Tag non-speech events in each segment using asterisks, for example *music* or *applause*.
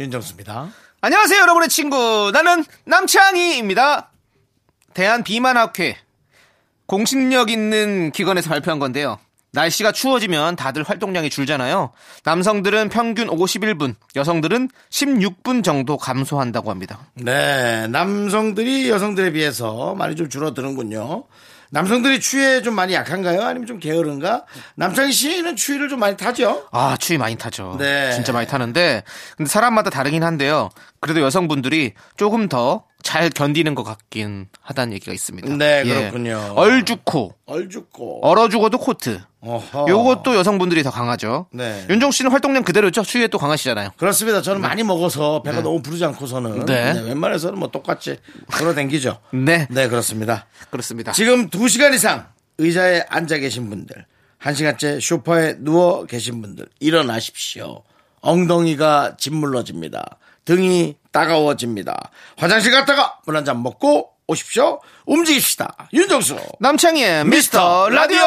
윤정수입니다. 안녕하세요, 여러분의 친구. 나는 남창희입니다. 대한 비만학회 공신력 있는 기관에서 발표한 건데요. 날씨가 추워지면 다들 활동량이 줄잖아요. 남성들은 평균 51분, 여성들은 16분 정도 감소한다고 합니다. 네, 남성들이 여성들에 비해서 많이 좀 줄어드는군요. 남성들이 추위에 좀 많이 약한가요? 아니면 좀 게으른가? 남창희 씨는 추위를 좀 많이 타죠? 아, 추위 많이 타죠. 네. 진짜 많이 타는데, 근데 사람마다 다르긴 한데요. 그래도 여성분들이 조금 더 잘 견디는 것 같긴 하다는 얘기가 있습니다. 네, 예. 그렇군요. 얼죽코, 얼죽고. 얼어 죽어도 코트. 어허. 요것도 여성분들이 더 강하죠. 네. 윤종 씨는 활동량 그대로죠. 추위에 또 강하시잖아요. 그렇습니다. 저는 많이 먹어서 배가 너무 부르지 않고서는 네. 네, 웬만해서는 뭐 똑같이 돌아다니죠. *laughs* 네, 네, 그렇습니다. 그렇습니다. 지금 2시간 이상 의자에 앉아 계신 분들, 1시간째 쇼파에 누워 계신 분들, 일어나십시오. 엉덩이가 짓물러집니다. 등이 따가워집니다. 화장실 갔다가 물 한 잔 먹고 오십시오. 움직입시다. 윤정수. 남창희의 미스터 라디오.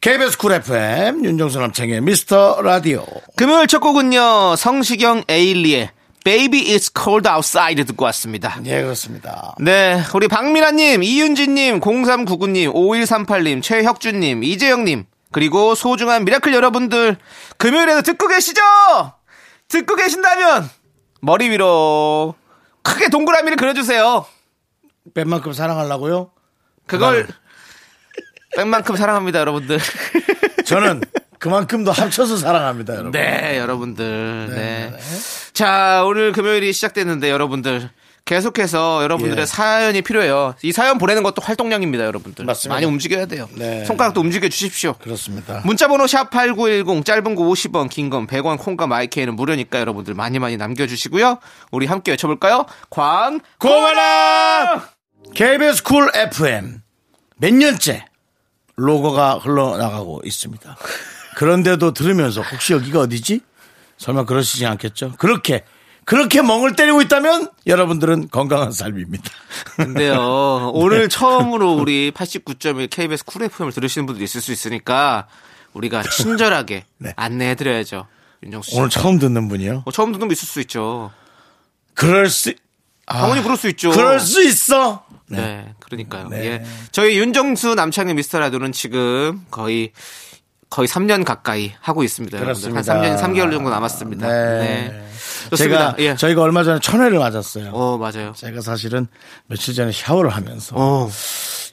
KBS 쿨 FM 윤정수 남창희의 미스터 라디오. 금요일 첫 곡은요, 성시경 에일리의 Baby It's Cold Outside 듣고 왔습니다. 예, 그렇습니다. 네, 우리 박민아님, 이윤진님, 0399님, 5138님, 최혁준님, 이재영님, 그리고 소중한 miracle 여러분들, 금요일에도 듣고 계시죠? 듣고 계신다면, 머리 위로 크게 동그라미를 그려주세요. 뺀만큼 사랑하려고요? 그걸, 뺀만큼 *laughs* 사랑합니다, 여러분들. *laughs* 저는 그만큼도 합쳐서 사랑합니다, 여러분. 네, 여러분들. 네. 자, 오늘 금요일이 시작됐는데 여러분들 계속해서 여러분들의 예. 사연이 필요해요. 이 사연 보내는 것도 활동량입니다, 여러분들. 맞습니다. 많이 움직여야 돼요. 네. 손가락도 움직여 주십시오. 그렇습니다. 문자번호 샵 8910 짧은 거 50원 긴 건 100원 콩과 마이케이는 무료니까 여러분들 많이 많이 남겨주시고요. 우리 함께 외쳐볼까요? 광 고마라! KBS 쿨 FM. 몇 년째 로고가 흘러나가고 있습니다. 그런데도 들으면서 혹시 여기가 어디지? 설마 그러시지 않겠죠? 그렇게, 그렇게 멍을 때리고 있다면 여러분들은 건강한 삶입니다. *laughs* 근데요, 오늘 처음으로 우리 89.1 KBS 쿨 FM을 들으시는 분들이 있을 수 있으니까 우리가 *laughs* 친절하게 네. 안내해드려야죠. 윤정수 씨. 오늘 처음 듣는 분이요? 뭐 처음 듣는 분 있을 수 있죠. 그럴 수, 당연히 그럴 수 있죠. 그럴 수 있어! 네. 그러니까요. 네. 예. 저희 윤정수 남창의 미스터 라디오는 지금 거의 거의 3년 가까이 하고 있습니다. 여러분들. 한 그렇습니다. 3년 3개월 정도 남았습니다. 네. 네. 좋습니다. 제가, 예. 저희가 얼마 전에 천회를 맞았어요. 어, 맞아요. 제가 사실은 며칠 전에 샤워를 하면서 어.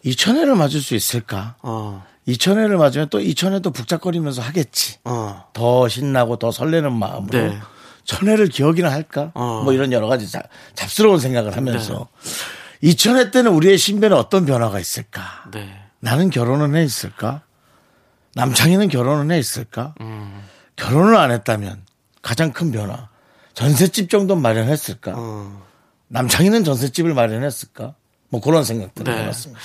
이 천회를 맞을 수 있을까? 어. 이 천회를 맞으면 또 이 천회도 북적거리면서 하겠지. 어. 더 신나고 더 설레는 마음으로 네. 천회를 기억이나 할까? 어. 뭐 이런 여러 가지 잡, 잡스러운 생각을 하면서 네. 이 천회 때는 우리의 신변에 어떤 변화가 있을까? 네. 나는 결혼은 해 있을까? 남창희는 결혼은 해 있을까? 음. 결혼을 안 했다면 가장 큰 변화. 전셋집 정도 마련했을까? 어. 남창희는 전셋집을 마련했을까? 뭐 그런 생각들을 네. 해봤습니다.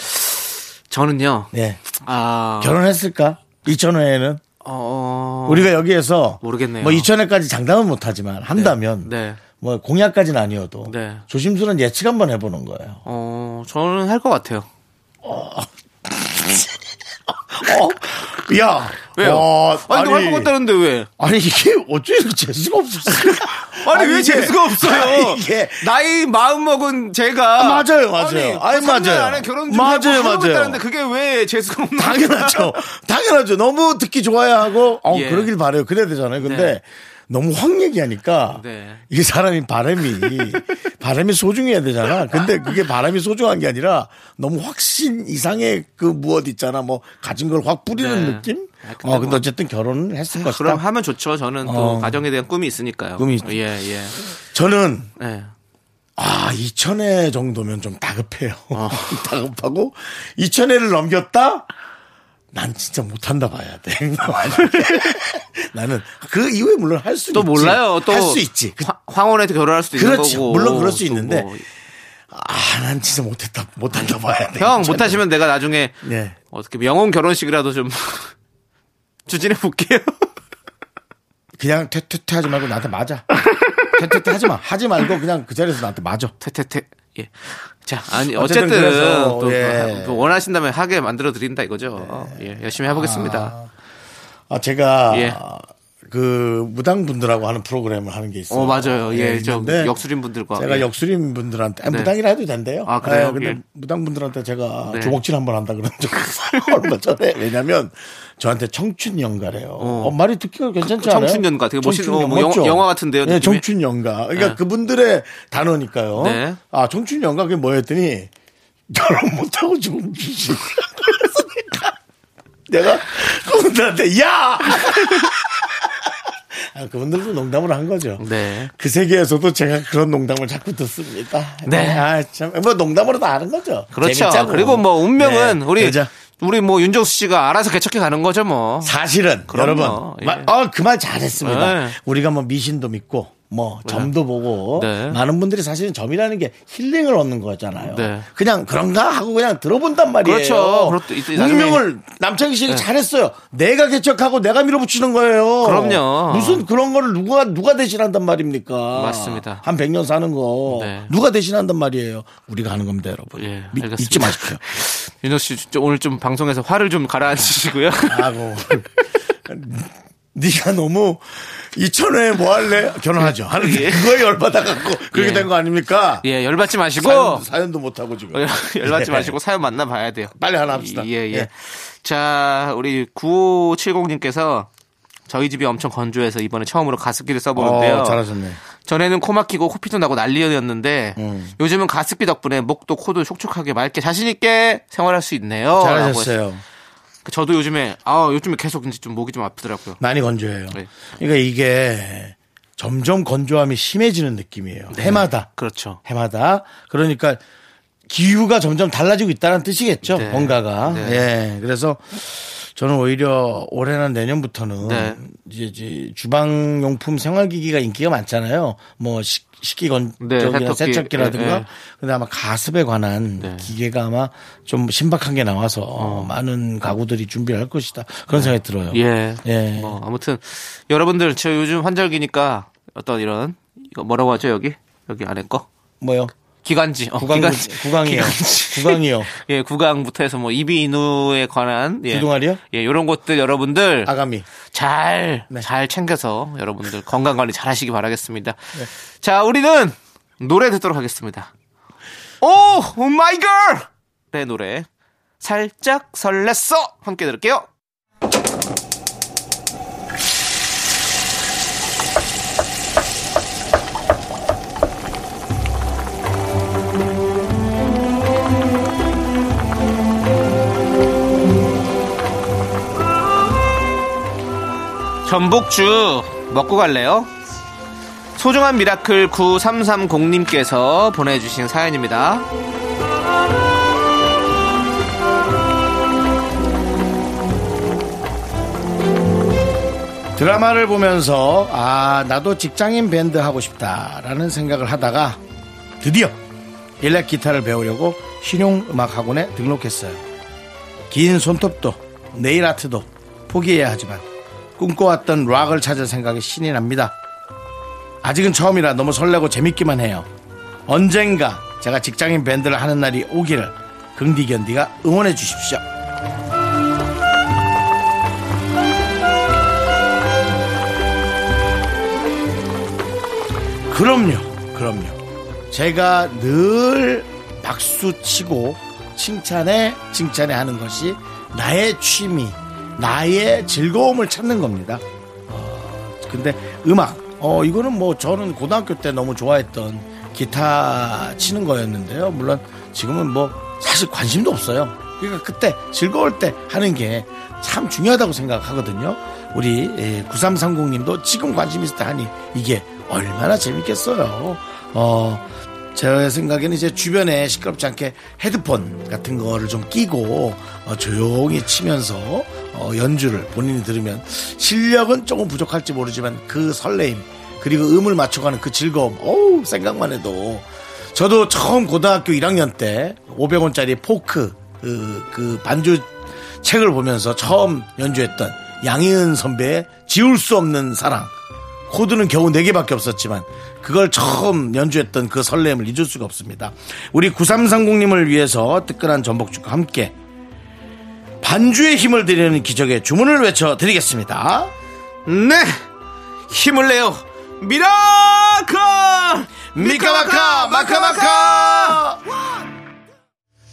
저는요. 네. 아. 결혼했을까? 2000회에는 어. 우리가 여기에서 모르겠네요. 뭐 2000회까지 장담은 못하지만 한다면 네. 뭐 공약까지는 아니어도 네. 조심스러운 예측 한번 해보는 거예요. 어, 저는 할 것 같아요. 어? *laughs* 야, 왜요? 어, 아니, 할것 같다는데 왜? 아니 이게 어째 이렇게 재수가 없었어? *laughs* 아니, 왜 이게- 재수가 없어요? 아니, 이게 나이 마음 먹은 제가 아, 맞아요, 맞아요. 아니, 삼년 맞아요. 안에 결혼 좀 맞아요, 맞아요. 그게 왜 재수가 없나? 당연하죠. 당연하죠. 너무 듣기 좋아야 하고, 어, 예. 그러길 바래요. 그래야 되잖아요. 근데 네. 너무 확 얘기하니까 네. 이게 사람이 바람이 *laughs* 바람이 소중해야 되잖아. 근데 그게 바람이 소중한 게 아니라 너무 확신 이상의 그 무엇 있잖아. 뭐 가진 걸 확 뿌리는 네. 느낌? 아, 근데 어, 근데 뭐- 어쨌든 결혼을 했은 것이다. 그럼 하면 좋죠. 저는 또 어. 가정에 대한 꿈이 있으니까요. 꿈이 있- 예, 예. 저는 예. 아, 2천회 정도면 좀 다급해요. 어. *laughs* 다급하고 2천회를 넘겼다? 난 진짜 못한다 봐야 돼. *laughs* 나는 그 이후에 물론 할수또 있지. 몰라요. 또 할 수 있지. 그- 화- 황혼에도 결혼할 수도 있는 그렇죠. 거고. 물론 그럴 수또 있는데 뭐. 아, 난 진짜 못했다. 못한다 봐야 돼. 형. 못하시면 내가 나중에 네. 어떻게 영혼 결혼식이라도 좀 *laughs* 추진해 볼게요. 그냥 퇴퇴퇴 하지 말고 나한테 맞아. 퇴퇴퇴 하지 마. 하지 말고 그냥 그 자리에서 나한테 맞아. 퇴퇴퇴. 예. 자, 아니 어쨌든 어쨌든, 그래서, 또 예. 뭐 원하신다면 하게 만들어 드린다 이거죠. 예, 열심히 해보겠습니다. 아, 제가 예. 그 무당 분들하고 하는 프로그램을 하는 게 있어요. 어 맞아요. 예, 저 있는데 역술인 분들과 제가 예. 역술인 분들한테 네. 무당이라 해도 된대요. 아, 그래요? 예, 근데 예. 무당 분들한테 제가 네. 조목질 한 번 한다 그런 적. *laughs* 얼마 전에 왜냐면 저한테 청춘 연가래요. 어, 말이 듣기가 괜찮지 않아요? 청춘 연가 되게 멋있- 청춘 어, 뭐. 영화- 영화 같은데요, 네, 느낌이? 청춘 연가. 그러니까 네. 그분들의 단어니까요. 네. 아 청춘 연가 그게 뭐였더니 결혼 못하고 죽은 주식. 내가 그분들한테 야. *laughs* 아, 그분들도 농담을 한 거죠. 네. 그 세계에서도 제가 그런 농담을 자꾸 듣습니다. 네. 아, 참. 뭐 농담으로 다 하는 거죠. 그렇죠. 재밌자고. 그리고 뭐 운명은 네. 우리 그러자. 우리 뭐 윤정수 씨가 알아서 개척해 가는 거죠, 뭐. 사실은 그럼요. 여러분 예. 마- 어, 그 말 잘했습니다. 네. 우리가 뭐 미신도 믿고 뭐 점도 보고 네. 많은 분들이 사실은 점이라는 게 힐링을 얻는 거잖아요. 네. 그냥 그런가 하고 그냥 들어본단 말이에요. 그렇죠. 이- 나중에- 네. 운명을 남창희 씨가 잘했어요. 내가 개척하고 내가 밀어붙이는 거예요. 그럼요. 무슨 그런 거를 누가 누가 대신한단 말입니까? 맞습니다. 한 100년 사는 거 네. 누가 대신한단 말이에요. 우리가 하는 겁니다, 여러분. 예, 믿- 알겠습니다. 잊지 마십시오. *laughs* 윤정수 씨 오늘 좀 방송에서 화를 좀 가라앉히시고요. 하고 *laughs* 네가 너무 2천회에 뭐 할래? 결혼하죠. 하는 예. 그거에 열받아 갖고 그렇게 예. 된거 아닙니까? 예, 열받지 마시고 사연, 사연도 못 하고 지금. *laughs* 열받지 예. 마시고 사연 만나 봐야 돼요. 빨리 하나 합시다. 예, 예. 예. 자, 우리 9570님께서 저희 집이 엄청 건조해서 이번에 처음으로 가습기를 써보는데요. 어, 잘하셨네. 전에는 코 막히고 코피도 나고 난리였는데 음. 요즘은 가습기 덕분에 목도 코도 촉촉하게 맑게 자신 있게 생활할 수 있네요. 잘하셨어요. 저도 요즘에 아 요즘에 계속 이제 좀 목이 좀 아프더라고요. 많이 건조해요. 네. 그러니까 이게 점점 건조함이 심해지는 느낌이에요. 해마다. 그렇죠. 해마다. 그러니까 기후가 점점 달라지고 있다는 뜻이겠죠. 네. 뭔가가. 네. 예. 그래서 저는 오히려 올해나 내년부터는 네. 이제, 이제 주방용품 생활기기가 인기가 많잖아요. 뭐 식, 식기건 네, 세탁기. 세척기라든가. 예, 예. 근데 아마 가습에 관한 네. 기계가 아마 좀 신박한 게 나와서 많은 가구들이 준비를 할 것이다. 그런 생각이 들어요. 예. 예. 뭐 아무튼 여러분들 저 요즘 환절기니까 어떤 이런 이거 뭐라고 하죠 여기 여기 안에 거 뭐요? 기관지 어, 구강, 기관지 구강이요. 기관지. *laughs* 구강이요. 예 구강부터 해서 뭐 이비 인후에 관한 예. 기둥아리요? 예 이런 것들 여러분들 아가미. 잘 네. 잘 챙겨서 여러분들 건강 관리 잘 하시기 바라겠습니다. 네. 자 우리는 노래 듣도록 하겠습니다. 오 마이 걸의 노래 살짝 설렜어 함께 들을게요. 전복죽 먹고 갈래요? 소중한 miracle 9330님께서 보내주신 사연입니다. 드라마를 보면서 아 나도 직장인 밴드 하고 싶다라는 생각을 하다가 드디어 일렉 기타를 배우려고 실용 음악 학원에 등록했어요. 긴 손톱도 네일 아트도 포기해야 하지만 꿈꿔왔던 락을 찾을 생각에 신이 납니다. 아직은 처음이라 너무 설레고 재밌기만 해요. 언젠가 제가 직장인 밴드를 하는 날이 오기를 긍디견디가 응원해 주십시오. 그럼요, 그럼요. 제가 늘 박수 치고 칭찬에 칭찬에 하는 것이 나의 취미, 나의 즐거움을 찾는 겁니다. 어, 근데 음악, 어, 이거는 뭐 저는 고등학교 때 너무 좋아했던 기타 치는 거였는데요. 물론 지금은 뭐 사실 관심도 없어요. 그러니까 그때 즐거울 때 하는 게 참 중요하다고 생각하거든요. 우리 9330님도 지금 관심 있을 때 하니 이게 얼마나 재밌겠어요. 어, 제 생각에는 이제 주변에 시끄럽지 않게 헤드폰 같은 거를 좀 끼고 어, 조용히 치면서 어, 연주를 본인이 들으면 실력은 조금 부족할지 모르지만 그 설레임 그리고 음을 맞춰가는 그 즐거움 어우 생각만 해도 저도 처음 고등학교 1학년 때 500원짜리 포크 그, 그 반주 책을 보면서 처음 연주했던 양희은 선배의 지울 수 없는 사랑 코드는 겨우 4개밖에 없었지만 그걸 처음 연주했던 그 설렘을 잊을 수가 없습니다. 우리 9330님을 위해서 뜨끈한 전복죽과 함께 반주의 힘을 드리는 기적의 주문을 외쳐드리겠습니다. 네! 힘을 내요! miracle! 미카마카 마카마카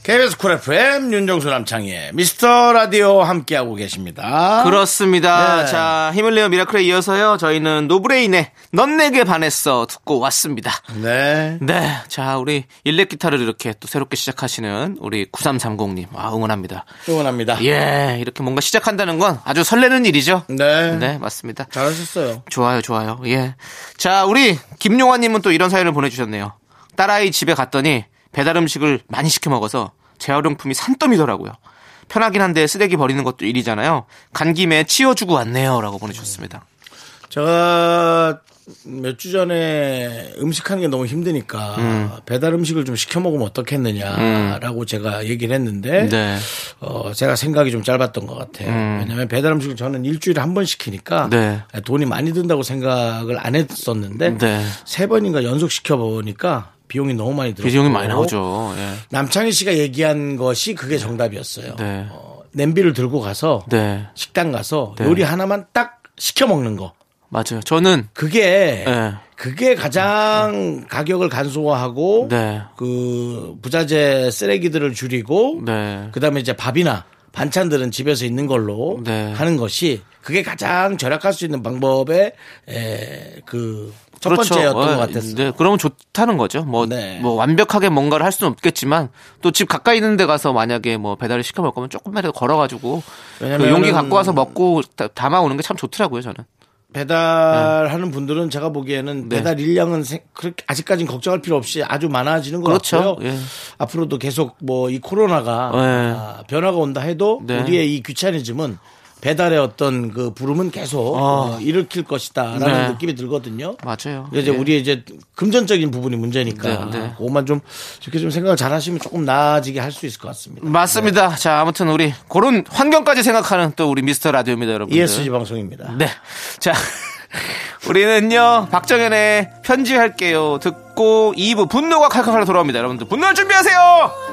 KBS 쿨 FM 윤정수 남창희의 미스터 라디오 함께하고 계십니다. 그렇습니다. 네. 자, 힘을 내요 miracle에 이어서요. 저희는 노브레인의 넌 내게 반했어 듣고 왔습니다. 네. 네. 자, 우리 일렉 기타를 이렇게 또 새롭게 시작하시는 우리 9330님. 아, 응원합니다. 응원합니다. 예, 이렇게 뭔가 시작한다는 건 아주 설레는 일이죠. 네. 네, 맞습니다. 잘하셨어요. 좋아요, 좋아요. 예. 자, 우리 김용환 님은 또 이런 사연을 보내주셨네요. 딸아이 집에 갔더니 배달 음식을 많이 시켜 먹어서 재활용품이 산더미더라고요. 편하긴 한데 쓰레기 버리는 것도 일이잖아요. 간 김에 치워주고 왔네요라고 보내주셨습니다. 제가 몇 주 전에 음식하는 게 너무 힘드니까 음. 배달 음식을 좀 시켜 먹으면 어떻겠느냐라고 제가 얘기를 했는데 네. 어, 제가 생각이 좀 짧았던 것 같아요. 왜냐하면 배달 음식을 저는 일주일에 한 번 시키니까 음. 네. 돈이 많이 든다고 생각을 안 했었는데 네. 세 번인가 연속 시켜 보니까 비용이 너무 많이 들어. 비용이 많이 나오죠. 예. 남창희 씨가 얘기한 것이 그게 정답이었어요. 네. 어, 냄비를 들고 가서 네. 식당 가서 네. 요리 하나만 딱 시켜 먹는 거. 맞아요. 저는 그게 네. 그게 가장 가격을 간소화하고 네. 그 부자재 쓰레기들을 줄이고 네. 그다음에 이제 밥이나 반찬들은 집에서 있는 걸로 네. 하는 것이 그게 가장 절약할 수 있는 방법의 그 첫 번째였던 것 같았어요. 네, 그러면 좋다는 거죠. 뭐, 네. 뭐 완벽하게 뭔가를 할 수는 없겠지만 또 집 가까이 있는 데 가서 만약에 뭐 배달을 시켜 먹을 거면 조금만이라도 걸어가지고 그 용기 갖고 와서 먹고 다- 담아 오는 게 참 좋더라고요, 저는. 배달하는 분들은 제가 보기에는 네. 배달 인량은 생- 그렇게 아직까지는 걱정할 필요 없이 아주 많아지는 것 그렇죠. 같고요. 예. 앞으로도 계속 뭐 이 코로나가 네. 아, 변화가 온다 해도 네. 우리의 이 귀차니즘은 배달의 어떤 그 부름은 계속 어, 일으킬 것이다라는 네. 느낌이 들거든요. 맞아요. 이제 예. 우리의 이제 금전적인 부분이 문제니까 네, 네. 그것만 좀 이렇게 좀 생각을 잘 하시면 조금 나아지게 할 수 있을 것 같습니다. 맞습니다. 자, 아무튼 우리 그런 환경까지 생각하는 또 우리 미스터 라디오입니다, 여러분들. ESG 방송입니다. 네. 자, *laughs* 우리는요, 박정현의 편지할게요. 듣고 2부 분노가 칼칼칼 돌아옵니다. 여러분들 분노할 준비하세요!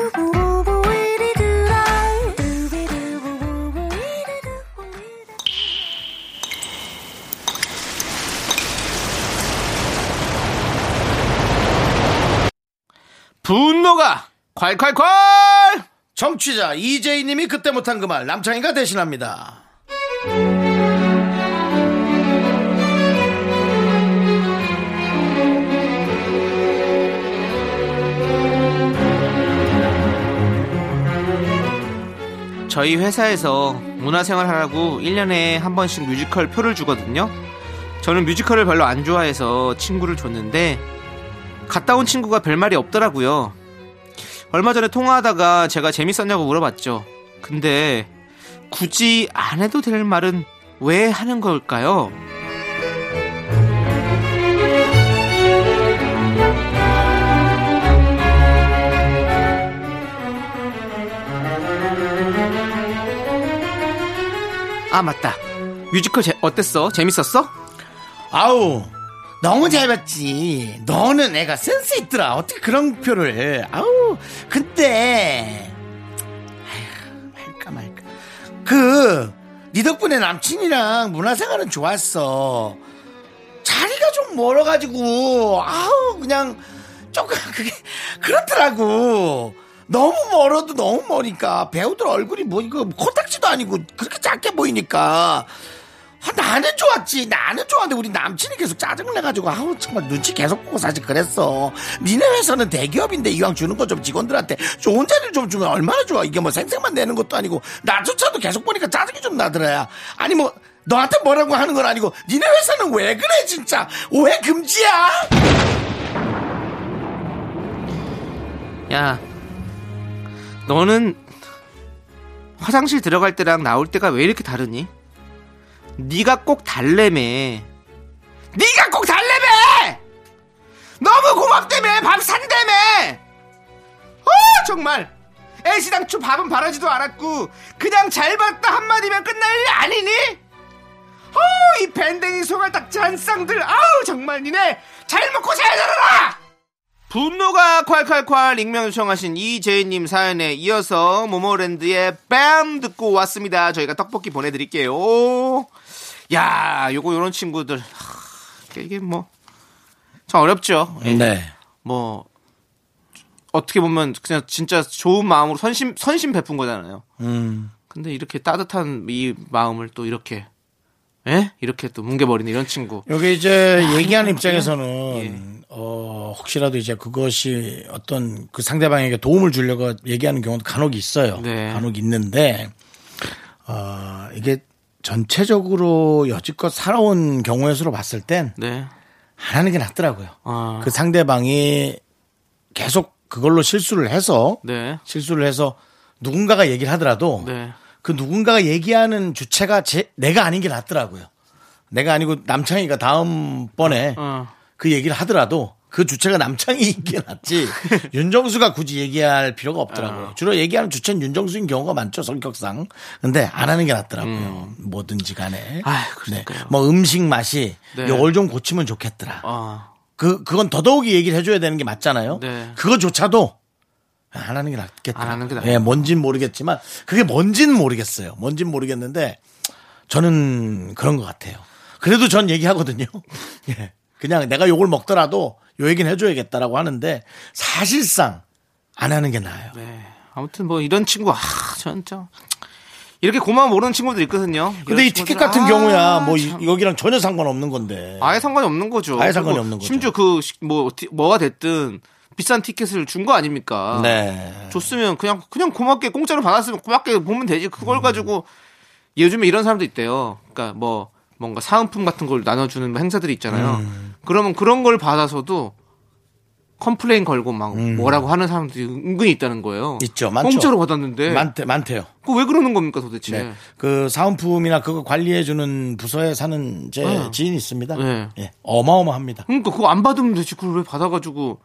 분노가 콸콸콸! 정취자 이재희님이 그때 못한 그 말 남창희가 대신합니다. 저희 회사에서 문화생활 하라고 1년에 한 번씩 뮤지컬 표를 주거든요. 저는 뮤지컬을 별로 안 좋아해서 친구를 줬는데 갔다 온 친구가 별말이 없더라고요. 얼마 전에 통화하다가 제가 재밌었냐고 물어봤죠. 근데 굳이 안 해도 될 말은 왜 하는 걸까요? 아 맞다. 뮤지컬 제- 어땠어? 재밌었어? 아우 너무 잘 봤지. 너는 애가 센스 있더라. 어떻게 그런 표를 해. 아우 근데 아휴, 할까 말까. 그네 덕분에 남친이랑 문화생활은 좋았어. 자리가 좀 멀어가지고 아우 그냥 조금 *laughs* 그게 그렇더라고. 너무 멀어도 너무 머니까 배우들 얼굴이 뭐 이거 코딱지도 아니고 그렇게 작게 보이니까 아, 나는 좋았지. 나는 좋았는데 우리 남친이 계속 짜증을 내가지고 아우 정말 눈치 계속 보고 사실 그랬어. 니네 회사는 대기업인데 이왕 주는 거 좀 직원들한테 좋은 자리를 좀 주면 얼마나 좋아. 이게 뭐 생색만 내는 것도 아니고 나조차도 계속 보니까 짜증이 좀 나더라야 아니 뭐 너한테 뭐라고 하는 건 아니고 니네 회사는 왜 그래 진짜? 오해 금지야! 야, 너는 화장실 들어갈 때랑 나올 때가 왜 이렇게 다르니? 네가 꼭 달래매. 네가 꼭 달래매! 너무 고맙다며! 밥 산다며! 어, 정말! 애시당초 밥은 바라지도 않았고 그냥 잘 봤다 한마디면 끝날 일 아니니? 어, 이 밴댕이 소갈딱지 한 쌍들 아우 정말 니네 잘 먹고 잘 살아라! 분노가 콸콸콸 익명 요청하신 이재희님 사연에 이어서 모모랜드의 뺨 듣고 왔습니다. 저희가 떡볶이 보내드릴게요. 야, 요거 요런 친구들 하, 이게 뭐 참 어렵죠. 예. 네 뭐 어떻게 보면 그냥 진짜 좋은 마음으로 선심 선심 베푼 거잖아요. 음. 근데 이렇게 따뜻한 이 마음을 또 이렇게 예? 이렇게 또 뭉개버리는 이런 친구. 여기 이제 아, 얘기하는 입장에서는 예. 어 혹시라도 이제 그것이 어떤 그 상대방에게 도움을 주려고 얘기하는 경우도 간혹 있어요. 네. 간혹 있는데 어 이게 전체적으로 여지껏 살아온 경우의 수로 봤을 땐안 네. 하는 게 낫더라고요. 아. 그 상대방이 계속 그걸로 실수를 해서 네. 실수를 해서 누군가가 얘기를 하더라도 네. 그 누군가가 얘기하는 주체가 제, 내가 아닌 게 낫더라고요. 내가 아니고 남창희가 다음번에 어. 그 얘기를 하더라도 그 주체가 남창희인 게 낫지 윤정수가 굳이 얘기할 필요가 없더라고요. 어. 주로 얘기하는 주체는 윤정수인 경우가 많죠 성격상. 근데 안 하는 게 낫더라고요. 뭐든지 간에. 음. 아유, 그러니까요. 뭐 음식 맛이 네. 요걸 좀 고치면 좋겠더라. 아. 그 그건 더더욱이 얘기를 해줘야 되는 게 맞잖아요. 네. 그거조차도 안 하는 게 낫겠다. 안 하는 게 나아요. 예, 뭔진 모르겠지만 그게 뭔진 모르겠어요. 뭔진 모르겠는데 저는 그런 것 같아요. 그래도 전 얘기하거든요. *laughs* 예. 그냥 내가 욕을 먹더라도 요 얘기는 해줘야겠다라고 하는데 사실상 안 하는 게 나아요. 네. 아무튼 뭐 이런 친구 아, 전 좀. 이렇게 고마움 모르는 친구들 있거든요. 근데 이 티켓 같은 아, 경우야 뭐 이- 참. 여기랑 전혀 상관없는 건데. 아예 상관이 없는 거죠. 아예 상관이 없는 거죠. 심지어 그 뭐 뭐가 됐든 비싼 티켓을 준 거 아닙니까? 네. 줬으면 그냥 그냥 고맙게 공짜로 받았으면 고맙게 보면 되지. 그걸 음. 가지고 요즘에 이런 사람도 있대요. 그러니까 뭐 뭔가 사은품 같은 걸 나눠주는 뭐 행사들이 있잖아요. 음. 그러면 그런 걸 받아서도 complain 걸고 막 뭐라고 하는 사람들이 은근히 있다는 거예요. 음. 있죠. 많죠. 공짜로 받았는데. 많대, 많대요. 그거 왜 그러는 겁니까 도대체? 네. 그 사은품이나 그거 관리해주는 부서에 사는 제 네. 지인이 있습니다. 네. 예. 어마어마합니다. 그러니까 그거 안 받으면 되지. 그걸 왜 받아가지고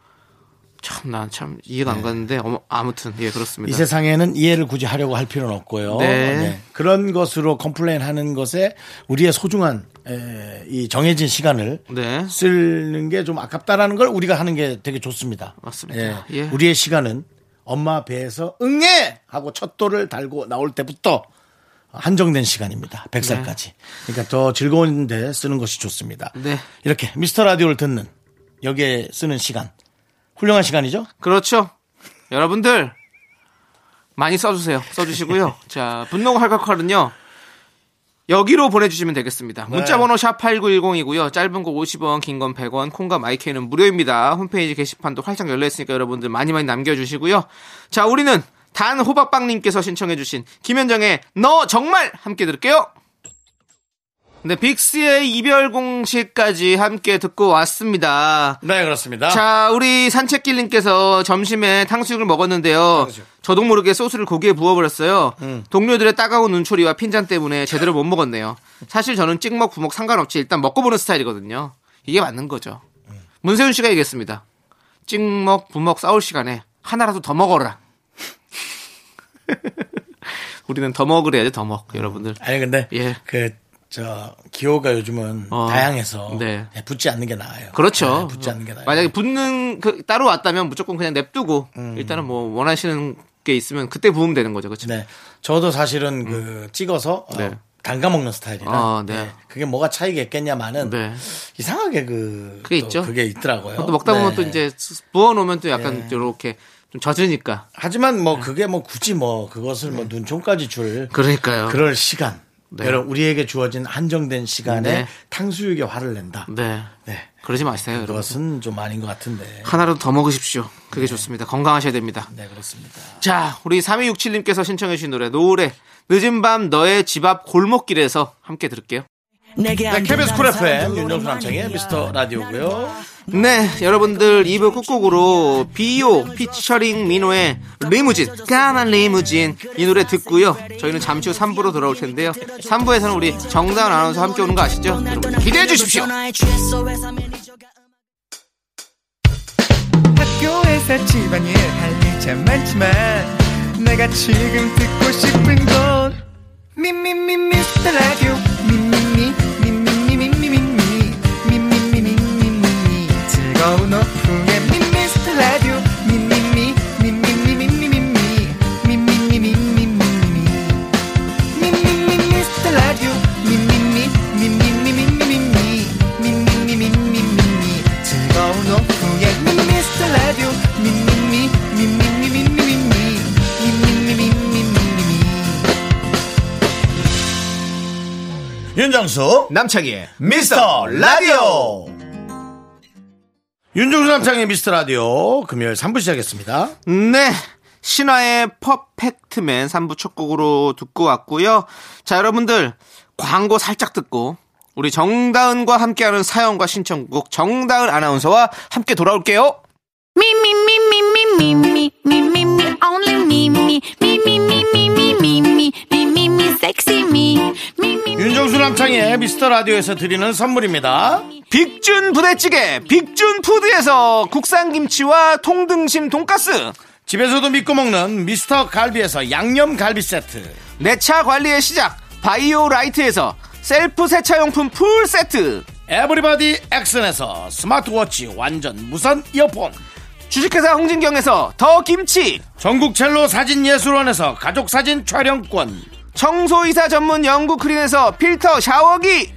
참 난 참 이해가 안 가는데 어머, 아무튼 예이 그렇습니다. 세상에는 이해를 굳이 하려고 할 필요는 없고요. 네. 그런 것으로 complain 하는 것에 우리의 소중한 에, 이 정해진 시간을 네. 쓰는 게 좀 아깝다라는 걸 우리가 하는 게 되게 좋습니다. 맞습니다. 예. 우리의 시간은 엄마 배에서 응애 하고 첫 돌을 달고 나올 때부터 한정된 시간입니다. 100살까지. 그러니까 더 즐거운데 쓰는 것이 좋습니다. 네. 이렇게 미스터 라디오를 듣는 여기에 쓰는 시간 훌륭한 시간이죠? 그렇죠. 여러분들 많이 써주세요. 써주시고요. *laughs* 자 분노가 할각할은요. 여기로 보내주시면 되겠습니다. 문자번호 샵 8910이고요. 짧은 거 50원, 긴 건 100원, 콩과 마이크는 무료입니다. 홈페이지 게시판도 활짝 열려있으니까 여러분들 많이 많이 남겨주시고요. 자, 우리는 단 호박빵님께서 신청해주신 김현정의 너 정말 함께 들을게요. 네, 빅스의 이별 공식까지 함께 듣고 왔습니다. 네, 그렇습니다. 자, 우리 산책길님께서 점심에 탕수육을 먹었는데요. 저도 모르게 소스를 고기에 부어버렸어요. 동료들의 따가운 눈초리와 핀잔 때문에 제대로 못 먹었네요. 사실 저는 찍먹, 부먹 상관없이 일단 먹고 보는 스타일이거든요. 이게 맞는 거죠. 문세윤 씨가 얘기했습니다. 찍먹, 부먹 싸울 시간에 하나라도 더 먹어라. *laughs* 우리는 더 먹으래야죠, 더 먹, 여러분들. 아니 근데 예. 그 저 기호가 요즘은 어. 다양해서 네. 예, 붙지 않는 게 나아요. 그렇죠. 네, 붙지 않는 게 나아요. 만약에 붙는 그 따로 왔다면 무조건 그냥 냅두고 일단은 뭐 원하시는 게 있으면 그때 부으면 되는 거죠, 그렇죠? 네, 저도 사실은 그 찍어서 어, 네. 담가 먹는 스타일이라 아, 네. 네, 그게 뭐가 차이가 있겠냐마는 네. 이상하게 그 그게 또 있죠. 그게 있더라고요. 또 먹다 보면 네. 또 이제 부어 놓으면 또 약간 네. 이렇게 좀 젖으니까. 하지만 뭐 그게 뭐 굳이 뭐 그것을 뭐 눈총까지 줄 그러니까요. 그럴 시간. 네. 여러분 우리에게 주어진 한정된 시간에 네. 탕수육에 화를 낸다. 네. 네. 그러지 마세요, 여러분. 그것은 좀 아닌 것 같은데. 하나라도 더 먹으십시오. 그게 좋습니다. 건강하셔야 됩니다. 네, 그렇습니다. 자, 우리 3267님께서 신청해 주신 노래, 노래. 늦은 밤 너의 집 앞 골목길에서 함께 들을게요. 네, KBS 쿨 FM 윤정수 남창희의 미스터 라디오고요. 네, 여러분들 2부 끝곡으로 비오 피처링 민호의 리무진, 까만 리무진 이 노래 듣고요. 저희는 잠시 후 3부로 돌아올 텐데요. 3부에서는 우리 정다은 아나운서 함께 오는 거 아시죠? 여러분 기대해 주십시오. 학교에서 집안일 할 일 참 많지만 내가 지금 듣고 싶은 건 미미미 미스터 라디오 즐거운 오후에 미스터 라디오 미미 미 미미미 미미미 미미미 미미미 미 미미 미스터 라디오 미미미 미미미 미미미 미미미 미미미 즐거운 오후에 미스터 라디오 미미미 미미미 미미미 미미미 미미미 윤정수 남창희의 미스터 라디오. 윤종수 남창의 미스터 라디오 금요일 3부 시작했습니다. 네. 신화의 퍼펙트맨 3부 첫 곡으로 듣고 왔고요. 자, 여러분들 광고 살짝 듣고 우리 정다은과 함께하는 사연과 신청곡 정다은 아나운서와 함께 돌아올게요. 윤정수 남창희의 미스터 라디오에서 드리는 선물입니다. 빅준 부대찌개 빅준 푸드에서 국산 김치와 통등심 돈가스 집에서도 믿고 먹는 미스터 갈비에서 양념 갈비 세트. 내 차 관리의 시작 바이오 라이트에서 셀프 세차용품 풀 세트 에브리바디 액션에서 스마트워치 완전 무선 이어폰. 주식회사 홍진경에서 더 김치 전국 첼로 사진 예술원에서 가족 사진 촬영권. 청소이사 전문 영구 크린에서 필터 샤워기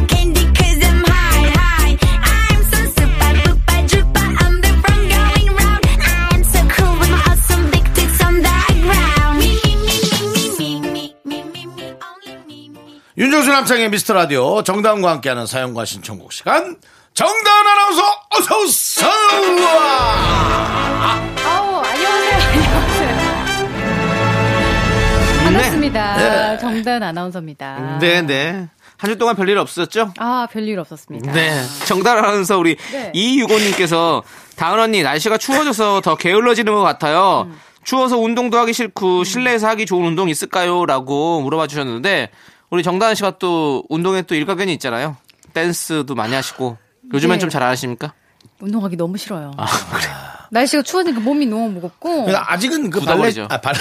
윤정수 남창의 미스터 라디오 정다운과 함께하는 사연과 신청곡 시간. 정다운 아나운서 어서 오세요. 아우, 안녕하세요. 안녕하세요. 반갑습니다. 네. 정다은 아나운서입니다. 네 네 한주 동안 별일 없었죠? 아, 별일 없었습니다. 네. 정답 아나운서 우리 네. 이유고님께서 다은 언니 날씨가 추워져서 더 게을러지는 것 같아요. 음. 추워서 운동도 하기 싫고 실내에서 하기 좋은 운동 있을까요? 라고 물어봐 주셨는데 우리 정다은 씨가 또 운동에 또 일가견이 있잖아요. 댄스도 많이 하시고 요즘엔 네. 좀잘 안 하십니까? 운동하기 너무 싫어요. 아, 날씨가 추워지니까 몸이 너무 무겁고. 그러니까 아직은 그 발레. 아, 발레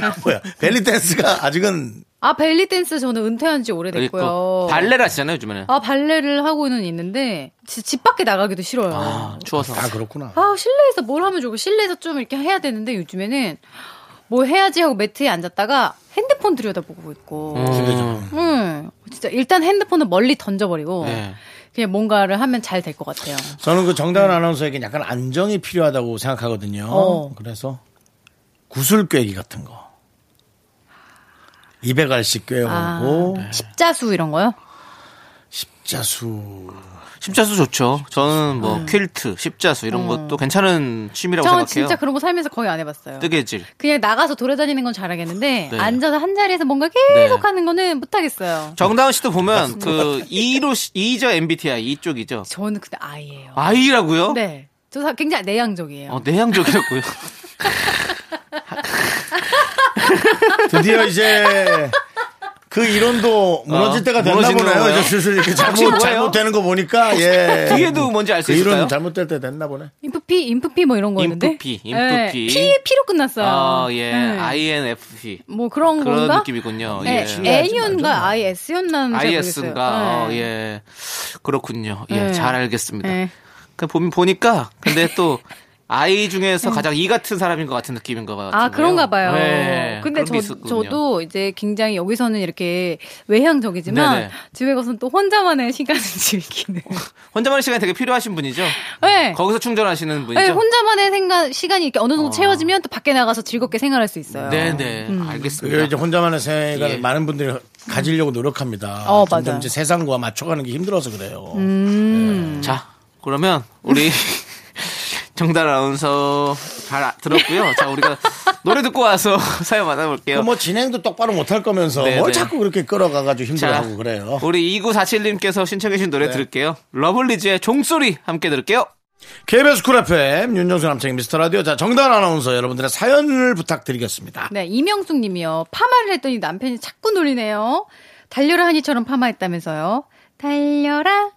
아니라 뭐야. 벨리 댄스가 아직은 아, 벨리 댄스 저는 은퇴한 지 오래됐고요. 발레를 하시잖아요 요즘에는. 아, 발레를 하고는 있는데 지- 집 밖에 나가기도 싫어요. 아, 추워서. 아, 그렇구나. 아, 실내에서 뭘 하면 좋고 실내에서 좀 이렇게 해야 되는데 요즘에는 뭐 해야지 하고 매트에 앉았다가 핸드폰 들여다보고 있고. 음. 음, 진짜 일단 핸드폰은 멀리 던져버리고 네. 그냥 뭔가를 하면 잘 될 것 같아요. 저는 그 정다은 아나운서에게 약간 안정이 필요하다고 생각하거든요. 어. 그래서 구슬 꿰기 같은 거. 200알씩 꿰어보고 아, 십자수 이런 거요? 십자수. 십자수 좋죠. 저는 뭐 퀼트, 십자수 이런 것도 괜찮은 취미라고 저는 생각해요. 진짜 그런 거 살면서 거의 안 해봤어요. 뜨개질. 그냥 나가서 돌아다니는 건 잘하겠는데 네. 앉아서 한 자리에서 뭔가 계속 네. 하는 거는 못하겠어요. 정다은 씨도 보면 그 E로 E죠 MBTI 이쪽이죠. 저는 근데 아이예요. I라고요? 네, 저 사- 굉장히 내향적이에요. 어, 내향적이라고요. *laughs* 드디어 이제 그 이론도 무너질 어, 때가 됐나 무너지는 보네요. 거예요? 이제 슬슬 이렇게 *laughs* 잘못, 뭐예요? 잘못되는 거 보니까, *laughs* 예. 뒤에도 뭔지 알 수 그 있을까요? 이론 잘못될 때 됐나 보네. 인프피, 인프피 뭐 이런 거였는데. 인프피, 인프피. 네, 피, 피로 끝났어요. 아, 예. 네. INFP. 뭐 그런 그런 건가? 느낌이군요. 네, 예. A윤가 IS였나 IS인가? 어, 예. 그렇군요. 예, 네. 잘 알겠습니다. 네. 그 보면 보니까 근데 또 *laughs* 아이 중에서 가장 이 같은 사람인 것 같은 느낌인 것 같아요. 아, 그런가 봐요. 네, 근데 저. 저도 이제 굉장히 여기서는 이렇게 외향적이지만 네네. 집에 가서는 또 혼자만의 시간을 *laughs* 즐기는. *laughs* 혼자만의 시간이 되게 필요하신 분이죠. 네. 거기서 충전하시는 분이죠. 네, 혼자만의 생각, 시간이 이렇게 어느 정도 채워지면 또 밖에 나가서 즐겁게 생활할 수 있어요. 네네 음. 알겠습니다. 그게 이제 혼자만의 생각을 예. 많은 분들이 가지려고 노력합니다. 어, 점점 맞아요. 이제 세상과 맞춰가는 게 힘들어서 그래요. 음. 자 그러면 우리 *laughs* 정달 아나운서 잘 아- 들었고요. 자 우리가 노래 듣고 와서 *laughs* 사연 만나볼게요. 그뭐 진행도 똑바로 못할 거면서 네, 뭘 네. 자꾸 그렇게 끌어가가지고 자, 힘들어하고 그래요. 우리 2947님께서 신청해주신 노래 들을게요. 러블리즈의 종소리 함께 들을게요. KBS 쿨 FM 윤정수 남창희 미스터 라디오 자 정다은 아나운서 여러분들의 사연을 부탁드리겠습니다. 네, 이명숙 님이요. 파마를 했더니 남편이 자꾸 놀리네요. 달려라 하니처럼 파마했다면서요. 달려라,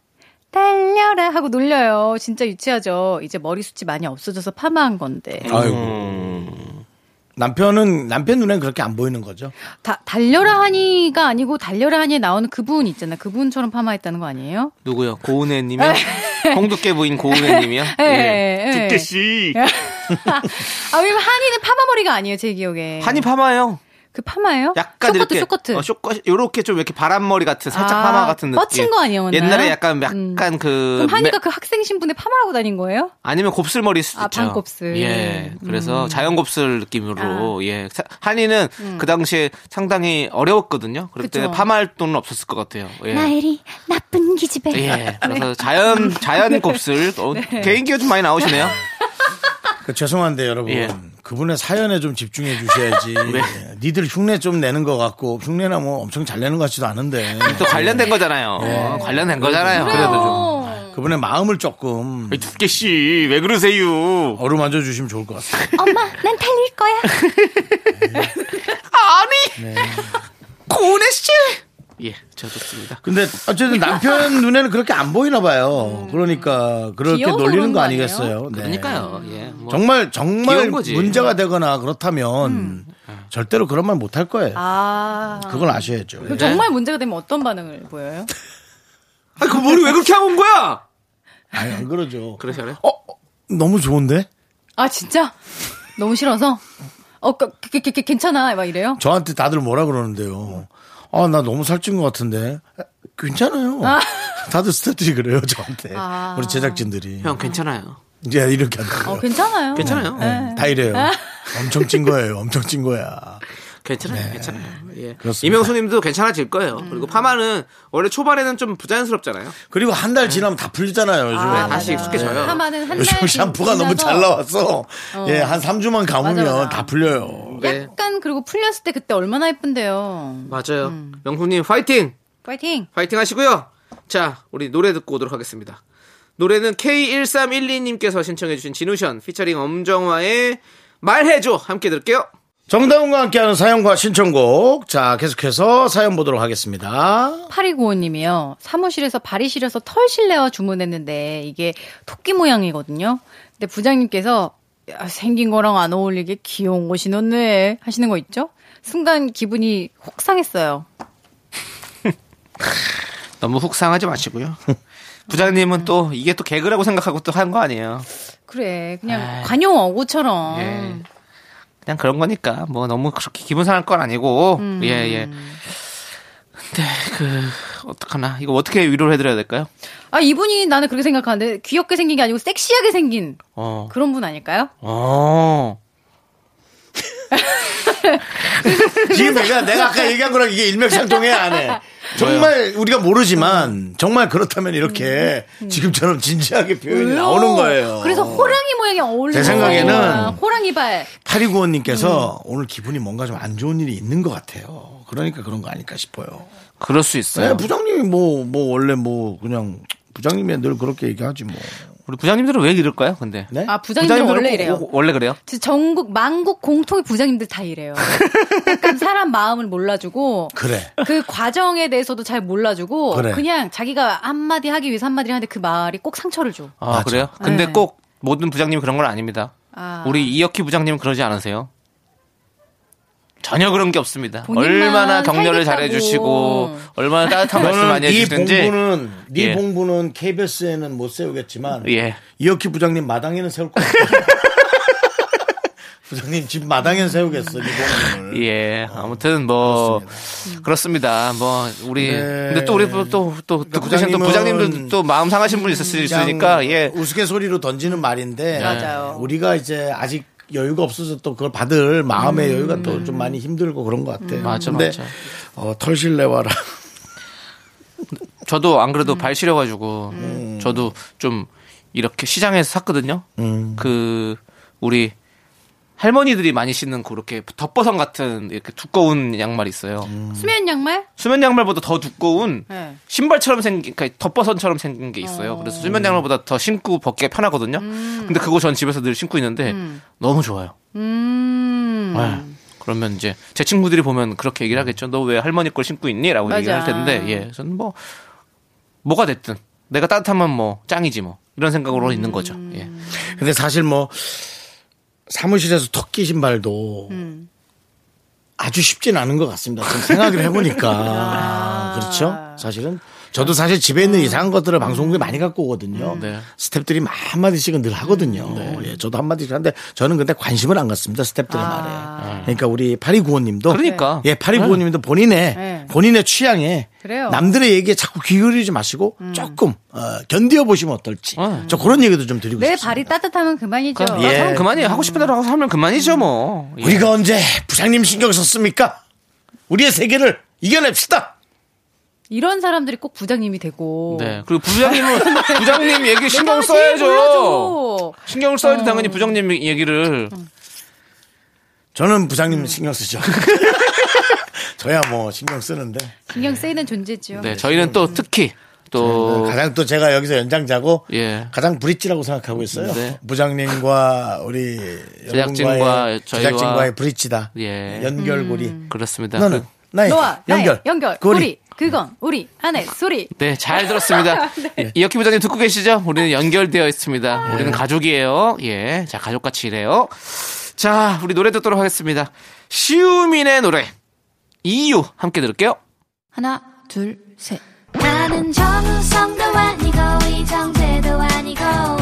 달려라 하고 놀려요. 진짜 유치하죠. 이제 머리 숱이 많이 없어져서 파마한 건데. 아이고 남편은 남편 눈엔 그렇게 안 보이는 거죠. 다, 달려라 하니가 아니고 달려라 하니에 나오는 그분 있잖아요. 그분처럼 파마했다는 거 아니에요? 누구요? 고은혜 님이요? *laughs* 홍두깨 부인 고은혜 님이요? 예, 예. 두깨 씨. *laughs* 아, 왜냐면 하니는 파마 머리가 아니에요, 제 기억에. 하니 파마예요. 그 파마예요? 약간 쇼커트, 이렇게 쇼커트. 어, 쇼커 요렇게 좀 이렇게 바람머리 같은 살짝 아, 파마 같은 느낌. 뻗친 거 아니었나요? 옛날에 약간 약간 음. 그 그럼 하니가 매- 그 학생 신분에 파마하고 다닌 거예요? 아니면 곱슬머리 수도 아, 있죠. 반곱슬. 예. 그래서 음. 자연 곱슬 느낌으로 예. 사- 하니는 그 당시에 상당히 어려웠거든요. 그럴 때 그쵸. 파마할 돈은 없었을 것 같아요. 예. 나일이 나쁜 기집애. 예. *laughs* 그래서 자연 자연 곱슬 어, *laughs* 네. 개인기가 좀 많이 나오시네요. *laughs* 그 죄송한데 여러분 예. 그분의 사연에 좀 집중해 주셔야지. *laughs* 네. 니들 흉내 좀 내는 것 같고 흉내나 뭐 엄청 잘 내는 것 같지도 않은데 또 관련된 거잖아요. 어, 관련된 거잖아요. 그래도 좀. 어. 그분의 마음을 조금 두께 씨, 왜 그러세요? 어루만져 주시면 좋을 것 같습니다. *laughs* 엄마, 난 달릴 거야. *laughs* 아니, 고은혜 씨. 예, 저 좋습니다. 근데 어쨌든 남편 *laughs* 눈에는 그렇게 안 보이나 봐요. 그러니까 그렇게 귀여워서 놀리는 그런 거거 아니겠어요? 네. 그러니까요. 예, 뭐. 정말 정말 귀여운 거지. 문제가 되거나 그렇다면 절대로 그런 말 못 할 거예요. 아. 그걸 아셔야죠. 그럼 정말 문제가 되면 어떤 반응을 보여요? *laughs* 아, 그 머리 왜 그렇게 하고 온 거야? 아니 안 그러죠. 그러셔요? 어 어, 너무 좋은데? 아, 진짜? 너무 싫어서? 어, 그, 그, 그, 그, 괜찮아. 막 이래요? 저한테 다들 뭐라 그러는데요. 아 나 너무 살찐 것 같은데 아, 괜찮아요. 다들 스태프들이 그래요 저한테. 아. 우리 제작진들이 형, 괜찮아요. 이제 이렇게 한다고. 어, 괜찮아요. 괜찮아요. 네, 다 이래요. 엄청 찐 거예요. 엄청 찐 거야. 괜찮아요. 괜찮아요. 예. 네. 그렇습니다. 이명수 님도 괜찮아질 거예요. 그리고 파마는 원래 초반에는 좀 부자연스럽잖아요. 그리고 한 달 지나면 다 풀리잖아요 요즘에. 아, 다시. 익숙해져요. 파마는 한 요즘 달 샴푸가 너무 지나서 잘 나와서 예, 한 3주만 감으면 맞아, 맞아. 다 풀려요. 네. 약간 그리고 풀렸을 때 그때 얼마나 예쁜데요. 맞아요. 음. 명수님, 파이팅! 파이팅! 파이팅 하시고요. 자, 우리 노래 듣고 오도록 하겠습니다. 노래는 K1312님께서 신청해주신 진우션 피처링 엄정화의 말해줘 함께 들을게요. 정다운과 함께하는 사연과 신청곡. 자, 계속해서 사연 보도록 하겠습니다. 8295님이요. 사무실에서 발이 시려서 털 실내화 주문했는데 이게 토끼 모양이거든요. 근데 부장님께서 야, 생긴 거랑 안 어울리게 귀여운 거 신었네 하시는 거 있죠? 순간 기분이 혹 상했어요. *laughs* 너무 훅상하지 마시고요. 부장님은 또 이게 또 개그라고 생각하고 또 한 거 아니에요. 그래 그냥. 관용 어구처럼 예. 그냥 그런 거니까 뭐 너무 그렇게 기분 상할 건 아니고 음. 예 예. 근데 그 어떡하나 이거 어떻게 위로를 해드려야 될까요? 아 이분이 나는 그렇게 생각하는데 귀엽게 생긴 게 아니고 섹시하게 생긴 어. 그런 분 아닐까요? 어. *laughs* 지금 내가, 내가 아까 얘기한 거랑 이게 일맥상통해, 안 해. 정말 우리가 모르지만, 정말 그렇다면 이렇게 지금처럼 진지하게 표현이 나오는 거예요. 그래서 호랑이 모양이 어울리는 제 생각에는 거야. 호랑이 발. 파리구원님께서 오늘 기분이 뭔가 좀 안 좋은 일이 있는 것 같아요. 그러니까 그런 거 아닐까 싶어요. 그럴 수 있어요. 네, 부장님이 뭐, 뭐, 원래 뭐, 그냥, 부장님이 늘 그렇게 얘기하지 뭐. 우리 부장님들은 왜 이럴까요? 근데 네? 아 부장님들 부장님들은 원래 꼭- 이래요. 꼭- 원래 그래요? 진짜 전국 만국 공통의 부장님들 다 이래요. 약간 사람 마음을 몰라주고 그래. 그 과정에 대해서도 잘 몰라주고 그래. 그냥 자기가 한마디 하기 위해서 한마디를 하는데 그 말이 꼭 상처를 줘. 아 맞아. 그래요? 근데 네. 꼭 모든 부장님이 그런 건 아닙니다. 아. 우리 이혁희 부장님은 그러지 않으세요? 전혀 그런 게 없습니다. 얼마나 격려를 살겠다고. 잘해 주시고 얼마나 따뜻한 말씀 많이 이 해주시는지 봉부는 네 예. 봉부는 KBS에는 못 세우겠지만 예. 이혁희 부장님 마당에는 세울 것 같아요. *laughs* 부장님 집 마당에는 세우겠어 네 봉부를. 예, 아무튼 뭐 그렇습니다. 뭐 우리 네. 근데 또 우리 또또 또 듣고 계신 또 부장님은 부장님들 또 마음 상하신 분이 있을 수 있으니까 예. 우스갯소리로 던지는 말인데 맞아요. 우리가 이제 아직 여유가 없어서 또 그걸 받을 마음의 여유가 또 좀 많이 힘들고 그런 것 같아요. 음. 맞아, 근데 맞아. 어, 털실내와라. 저도 안 음. 그래도 발 시려가지고 저도 좀 이렇게 시장에서 샀거든요. 음. 그 우리 할머니들이 많이 신는 그렇게 덮버선 같은 이렇게 두꺼운 양말이 있어요. 음. 수면 양말? 수면 양말보다 더 두꺼운 네. 신발처럼 생긴 그러니까 덮버선처럼 생긴 게 있어요. 그래서 수면 양말보다 더 신고 벗기가 편하거든요. 근데 그거 전 집에서 늘 신고 있는데 너무 좋아요. 음. 네. 그러면 이제 제 친구들이 보면 그렇게 얘기를 하겠죠. 너 왜 할머니 걸 신고 있니? 라고 얘기를 할. 텐데, 예. 저는 뭐, 뭐가 됐든, 내가 따뜻하면 뭐, 짱이지 뭐. 이런 생각으로 있는 거죠. 예. 근데 사실 뭐 사무실에서 토끼 신발도 음. 아주 쉽진 않은 것 같습니다. 지금 생각을 해보니까 그렇죠. 사실은 저도 사실 집에 있는 이상한 것들을 방송국에 많이 갖고 오거든요. 네. 스탭들이 한마디씩은 늘 하거든요. 네. 예, 저도 한마디씩 하는데 저는 근데 관심을 안 갖습니다. 스탭들의 아. 말에. 그러니까 우리 파리구호님도 그러니까. 예, 파리구호님도 본인의 네. 본인의 취향에 그래요. 남들의 얘기에 자꾸 귀 기울이지 마시고 조금 어, 견디어 보시면 어떨지. 어. 저 그런 얘기도 좀 드리고 내 싶습니다. 발이 따뜻하면 그만이죠. 그럼 예. 사람 그만이에요. 하고 싶은 대로 하고 살면 그만이죠 뭐. 예. 우리가 언제 부장님 신경 썼습니까? 우리의 세계를 이겨냅시다. 이런 사람들이 꼭 부장님이 되고. 네. 그리고 부장님은, *laughs* 부장님 얘기 신경 제일 써야죠. 신경을 써야지 당연히 부장님 얘기를. 저는 부장님 신경 쓰죠. *laughs* 저야 뭐 신경 쓰는데 신경 쓰이는 존재죠. 네. 저희는 또 특히 또, 가장 또 제가 여기서 연장자고 예. 가장 브릿지라고 생각하고 있어요. 네. 부장님과 우리 제작진과 제작진과의 브릿지다. 예. 연결고리. 그렇습니다. 너는 그- 나의. 연결, 연결, 고리. 그건 우리 안에 소리. 네, 잘 들었습니다. *laughs* 이혁희 부장님 듣고 계시죠? 우리는 연결되어 있습니다. 우리는 가족이에요. 예, 자 가족같이 일해요. 자, 우리 노래 듣도록 하겠습니다. 시우민의 노래 이유 함께 들을게요. 하나, 둘, 셋. 나는 정우성도 아니고 이정재도 아니고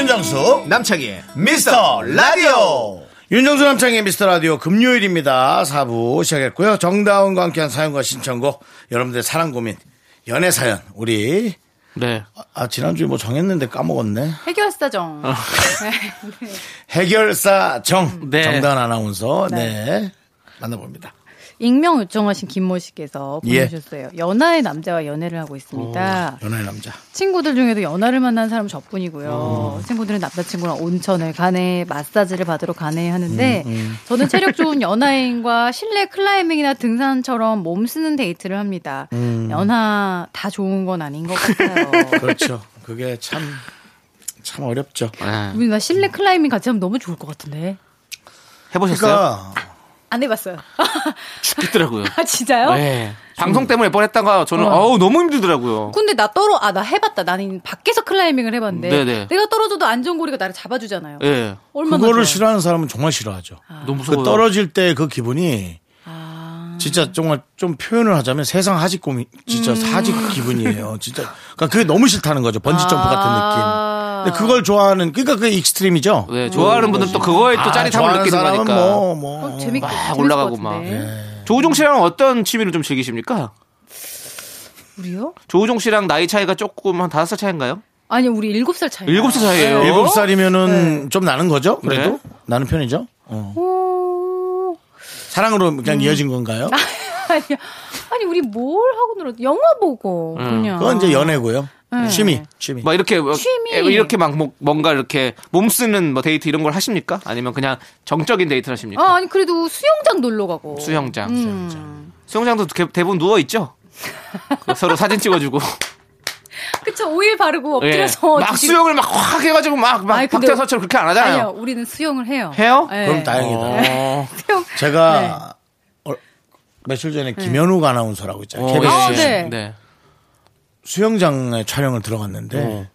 윤정수 남창희의 미스터 라디오. 윤정수 남창의 미스터 라디오 금요일입니다. 4부 시작했고요. 정다운과 함께한 사연과 신청곡 여러분들 사랑 고민 연애 사연 우리 네, 아 지난주에 뭐 정했는데 까먹었네. 해결사정. 어. 해결사 정 네. 정다운 아나운서 네. 만나봅니다. 익명 요청하신 김모 씨께서 예. 보내주셨어요. 연하의 남자와 연애를 하고 있습니다. 연하의 남자. 친구들 중에도 연하를 만난 사람 저뿐이고요. 어. 친구들은 남자친구랑 온천을 가네, 마사지를 받으러 가네 하는데 음, 저는 체력 좋은 *laughs* 연하인과 실내 클라이밍이나 등산처럼 몸 쓰는 데이트를 합니다. 음. 연하 다 좋은 건 아닌 것 같아요. *laughs* 그렇죠. 그게 참, 참 어렵죠. 네. 우리 나 실내 클라이밍 같이 하면 너무 좋을 것 같은데. 해보셨어요? 그러니까 안 해봤어요. *laughs* 죽겠더라고요. 아 진짜요? 네. 방송 때문에 몇번 했다가 저는 어. 어우 너무 힘들더라고요. 근데 나 떨어 아 나 해봤다. 나는 밖에서 클라이밍을 해봤는데 네네. 내가 떨어져도 안전고리가 나를 잡아주잖아요. 예, 얼마나 그거를 좋아요. 싫어하는 사람은 정말 싫어하죠. 너무 그 무서워요. 떨어질 때 그 기분이 아. 진짜 정말 좀 표현을 하자면 세상 하직 고민 진짜 음. 하직 기분이에요. 진짜 그러니까 그게 너무 싫다는 거죠. 번지 점프 같은 아. 느낌. 근데 그걸 좋아하는 그러니까 그게 extreme이죠. 네, 좋아하는 분들 또 그거에 또 아, 짜릿함을 좋아하는 느끼는 사람은 거니까. 뭐, 뭐. 어, 재밌, 막 올라가고 것 막. 예. 조우종 씨랑 어떤 취미를 좀 즐기십니까? 우리요? 조우종 씨랑 나이 차이가 조금 한 다섯 살 차이인가요? 아니 우리 일곱 살 차이. 일곱 살 차이예요. 일곱 살이면은 네. 좀 나는 거죠? 그래도? 네. 나는 편이죠? 어. 오. 사랑으로 그냥 이어진 건가요? *laughs* 아니, 아니 우리 뭘 하고 놀았? 영화 보고 그냥. 그건 이제 연애고요. 네. 취미, 취미. 막 이렇게 뭐- 취미. 에, 이렇게 막 뭐- 뭔가 이렇게 몸 쓰는 뭐 데이트 이런 걸 하십니까? 아니면 그냥 정적인 데이트를 하십니까? 아 아니 그래도 수영장 놀러 가고. 수영장. 음. 수영장 도 대- 대부분 누워 있죠. *laughs* 서로 사진 찍어주고 그쵸 오일 바르고 예. 엎드려서. 막 주시- 수영을 막 확 해가지고 막막 박태서처럼 그렇게 안 하잖아요. 아니요 우리는 수영을 해요. 해요? 예. 그럼 다행이다. 어. 수영. 제가 어, 며칠 전에 김현욱 아나운서라고 있잖아요. 어, KBS 아, 예. 네. 네. 수영장에 촬영을 들어갔는데 어.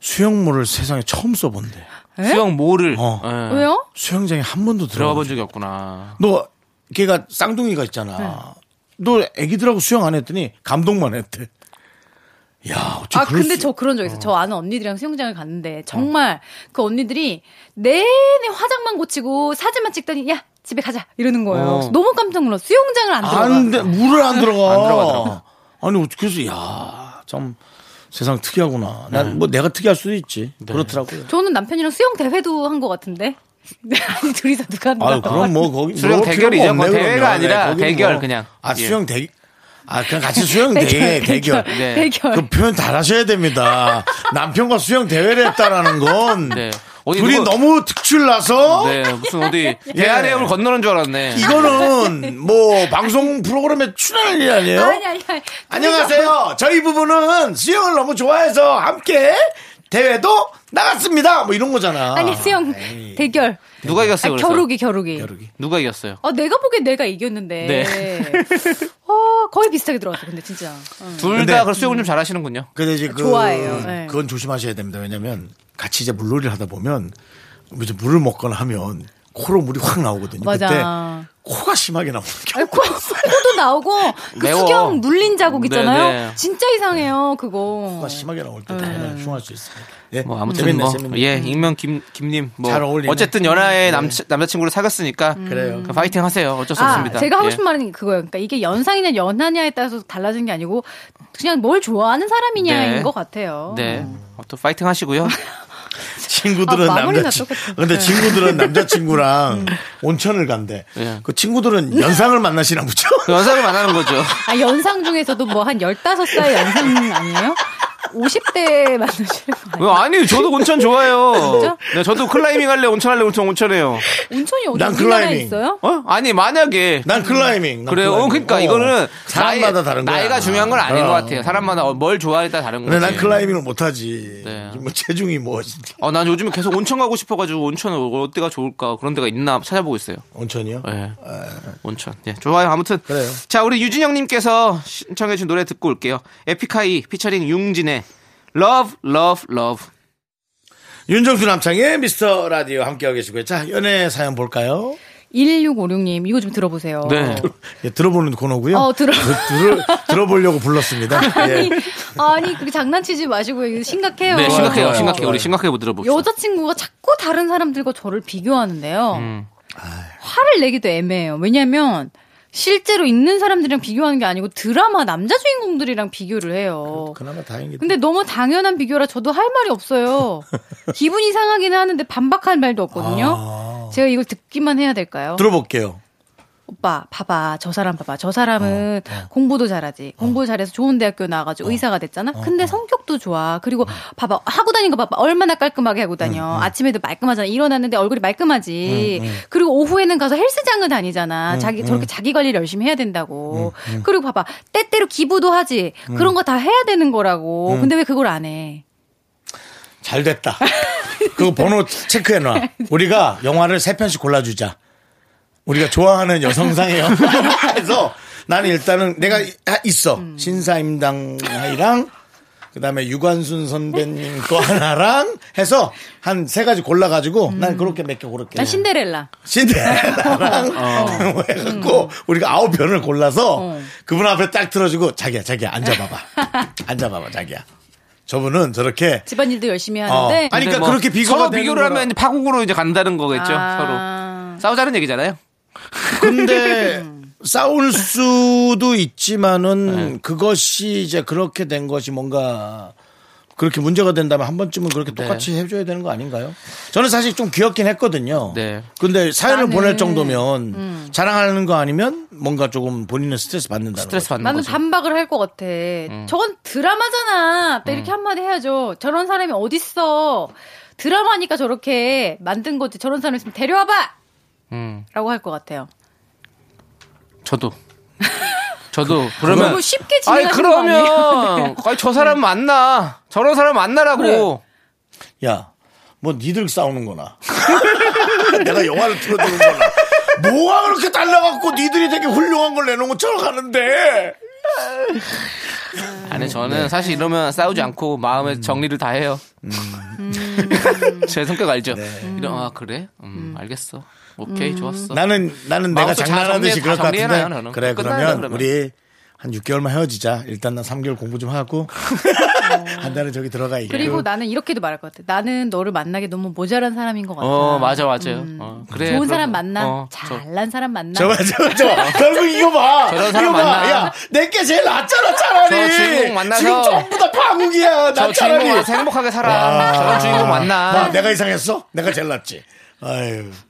수영물을 세상에 처음 써본대. 수영 모를 어. 예. 왜요? 수영장에 한 번도 들어가 본 적이 없구나. 너 걔가 쌍둥이가 있잖아. 네. 너 애기들하고 수영 안 했더니 감동만 했대. 야, 어째 아, 근데 수- 저 그런 적 있어요. 저 아는 언니들이랑 수영장을 갔는데, 정말 그 언니들이 내내 화장만 고치고 사진만 찍더니, 야, 집에 가자. 이러는 거예요. 어. 너무 깜짝 놀라. 수영장을 안 들어가. 안 돼, 물을 안 들어가. 안 들어가더라고. 아니, 어떻게 해서, 야, 참, 세상 특이하구나. 난뭐 내가 특이할 수도 있지. 그렇더라고요. 저는 남편이랑 수영 대회도 한 것 같은데. *laughs* 아니, 둘이서 누가 한다. 아유, 그럼 뭐, 거기. 수영 물어볼 대결이죠. 뭐 대회가 그러면. 아니라 거기는 대결 그냥. 아, 예. 수영 대, 아, 그냥 같이 수영 대, *laughs* 대결. 네. 대결. 그 표현 잘 하셔야 됩니다. 남편과 수영 대회를 했다라는 건. 네. 어디 둘이 누구- 너무 특출나서. 네, 무슨 어디 *laughs* 대한해협을 건너는 줄 알았네. 이거는 *laughs* 뭐 방송 프로그램에 출연할 일 아니에요? 아니, 아니, 아니. 안녕하세요. 저희 부부는 수영을 너무 좋아해서 함께 대회도 나갔습니다. 뭐 이런 거잖아. 아니, 수영 에이. 대결. 누가 이겼어요? 아니, 그래서? 겨루기, 겨루기. 겨루기. 누가 이겼어요? 아, 내가 보기엔 내가 이겼는데. 네. *laughs* 어, 거의 비슷하게 들어왔어, 근데 진짜. 어. 둘 근데- 다그 수영을 좀 잘하시는군요. 근데 이제 그 좋아해요. 네. 그건 조심하셔야 됩니다. 왜냐면 같이 이제 물놀이를 하다 보면 이제 물을 먹거나 하면 코로 물이 확 나오거든요. 맞아. 그때 코가 심하게 나오는 게 아니, 코, 코도 나오고, 그. 수경 눌린 자국 있잖아요. 네, 네. 진짜 이상해요, 그거. 코가 심하게 나올 때 정말 흉할 수 있습니다. 예. 뭐 아무튼 재밌네, 뭐 재밌네. 예, 익명 김 김님 뭐잘 어울리네. 어쨌든 연하의 남 남자친구를 사귀었으니까 그래요. 그 파이팅 하세요. 어쩔 수 아, 없습니다. 제가 하고 예. 싶은 말은 그거예요. 그러니까 이게 연상이냐 연하냐에 따라서 달라지는 게 아니고 그냥 뭘 좋아하는 사람이냐인 네. 것 같아요. 네. 어, 또 파이팅 하시고요. *laughs* 친구들은 아, 남자. 근데 네. 친구들은 남자 친구랑 *laughs* 온천을 간대. 예. 그 친구들은 연상을 만나시나 보죠. 그 연상을 만나는 거죠. 아, 연상 중에서도 뭐 한 15살 연상 아니에요? 50대 만나시는 거왜 아니에요? 아니 저도 온천 좋아해요. 진짜? 네, 저도 클라이밍 할래 온천 할래 온천 온천해요. 온천이 어디 난 클라이밍. 있어요? 어? 아니 만약에 난 클라이밍. 난 그래요. 어, 클라이밍. 그러니까 어. 이거는 사람마다 나이, 다른 거야. 나이가 중요한 건 아닌 어. 것 같아요. 사람마다 어, 뭘 좋아하냐에 따라 다른 거지. 난 클라이밍을 못 하지. 네. 뭐 체중이 뭐 진짜. 어, 난 요즘에 계속 온천 가고 싶어 가지고 온천 어디가 좋을까 그런 데가 있나 찾아보고 있어요. 온천이요? 예. 온천. 예, 좋아요. 아무튼. 그래요. 자, 우리 유진영 님께서 신청해 주신 노래 듣고 올게요. 에픽하이 피처링 융진의 Love, Love, Love. 윤정수 남창의 미스터 라디오 함께하고 계시고요. 자, 연애 사연 볼까요? 1656님, 이거 좀 들어보세요. 네. 예, 들어보는 코너고요. 어, 들어. 들, 들어보려고 불렀습니다. *laughs* 아니, 예. 아니, 그렇게 장난치지 마시고요. 이거 심각해요. 네, 심각해요. 좋아요, 심각해요. 좋아요. 우리 심각하게 못 들어봅시다. 여자친구가 자꾸 다른 사람들과 저를 비교하는데요. 음. 화를 내기도 애매해요. 왜냐면 실제로 있는 사람들이랑 비교하는 게 아니고 드라마 남자 주인공들이랑 비교를 해요. 그나마 다행이다. 근데 너무 당연한 비교라 저도 할 말이 없어요. *laughs* 기분이 상하긴 하는데 반박할 말도 없거든요. 아. 제가 이걸 듣기만 해야 될까요? 들어볼게요. 오빠, 봐봐. 저 사람 봐봐. 저 사람은 어, 공부도 잘하지. 공부 잘해서 좋은 대학교 나와가지고 의사가 됐잖아? 어, 근데 성격도 좋아. 그리고 봐봐. 하고 다니는 거 봐봐. 얼마나 깔끔하게 하고 다녀. 아침에도 말끔하잖아. 일어났는데 얼굴이 말끔하지. 그리고 오후에는 가서 헬스장을 다니잖아. 자기, 저렇게 자기 관리를 열심히 해야 된다고. 그리고 봐봐. 때때로 기부도 하지. 그런 거 다 해야 되는 거라고. 근데 왜 그걸 안 해? 잘 됐다. 그거 번호 체크해놔. 우리가 영화를 세 편씩 골라주자. 우리가 좋아하는 여성상의 영화에서 *laughs* 나는 일단은 내가 있어. 신사임당이랑 그다음에 유관순 선배님 또 하나랑 해서 한 세 가지 골라 가지고 난 그렇게 몇 개 고를게. 난 신데렐라. 신데렐라랑 *laughs* 뭐 해갖고 우리가 아홉 편을 골라서 어. 그분 앞에 딱 틀어주고 자기야 자기야 앉아봐봐 *laughs* 앉아봐봐 자기야 저분은 저렇게 집안일도 열심히 어. 하는데. 아니 근데 그러니까 뭐 그렇게 비교가 서로 되는 비교를 거라. 하면 파국으로 이제 간다는 거겠죠. 아. 서로. 싸우자는 얘기잖아요. 근데 싸울 수도 있지만은 네. 그것이 이제 그렇게 된 것이 뭔가 그렇게 문제가 된다면 한 번쯤은 그렇게 네. 똑같이 해줘야 되는 거 아닌가요? 저는 사실 좀 귀엽긴 했거든요. 네. 근데 사연을 나는- 보낼 정도면 자랑하는 거 아니면 뭔가 조금 본인은 스트레스 받는다는 스트레스. 받는 나는 거죠. 반박을 할 것 같아. 저건 드라마잖아. 딱 이렇게 한마디 해야죠. 저런 사람이 어딨어. 드라마니까 저렇게 만든 거지. 저런 사람 있으면 데려와봐! 음. 라고 할 것 같아요. 저도. 저도 *laughs* 그러면 너무 쉽게 아니 진행하시는 거 아니에요? 그러면 *laughs* 아니, 저 사람 만나 저런 사람 만나라고 야, 뭐 니들 싸우는 거나. *laughs* 내가 영화를 틀어주는 거나. 뭐가 그렇게 달라갖고 니들이 되게 훌륭한 걸 내놓은 것처럼 가는데. 아니 저는 사실 이러면 싸우지 않고 마음의 정리를 다 해요. 제 성격 알죠? 이런 아 그래? 음, 알겠어. 오케이 좋았어. 나는, 나는 내가 마음속 다 장난하듯이 그럴 다것 정리해놔요, 같은데. 나는. 그래, 끝나요, 그러면 그러면. 우리 한 6개월만 헤어지자. 일단 난 3개월 공부 좀 하고. *laughs* *laughs* 한 달은 저기 들어가, 이게. 그리고 나는 이렇게도 말할 것 같아. 나는 너를 만나기 너무 모자란 사람인 것 같아. 어 맞아 맞아요. 어, 그래. 좋은 그럼- 사람 만나. 어, 저- 잘난 사람 만나. 저거, 저거, 저거. 결국 이거 봐. 저런 사람 이거 봐. 만나. 야, 내게 제일 낫잖아, 차라리. 저 주인공 만나서- 지금 전부 다 파국이야. 저나 주인공 차라리. 만나서 행복하게 살아. 저런 주인공 만나. 봐, 내가 이상했어? 내가 제일 낫지. 아유. *laughs*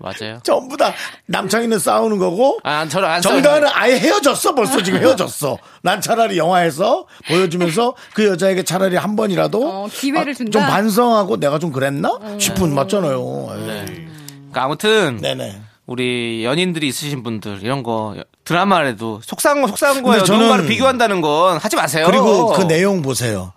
맞아요. 전부 다 남창이는 싸우는 거고. 아 저를 안 정다은은 아예 헤어졌어. 벌써 지금 헤어졌어. 난 차라리 영화에서 보여주면서 그 여자에게 차라리 한 번이라도 어, 기회를 아, 준다? 좀 반성하고 내가 좀 그랬나 싶은 맞잖아요. 에이. 그러니까 아무튼 네네. 우리 연인들이 있으신 분들 이런 거 드라마라도 속상한 거 속상한 거예요. 저는- 누군가를 비교한다는 건 하지 마세요. 그리고 그 내용 보세요.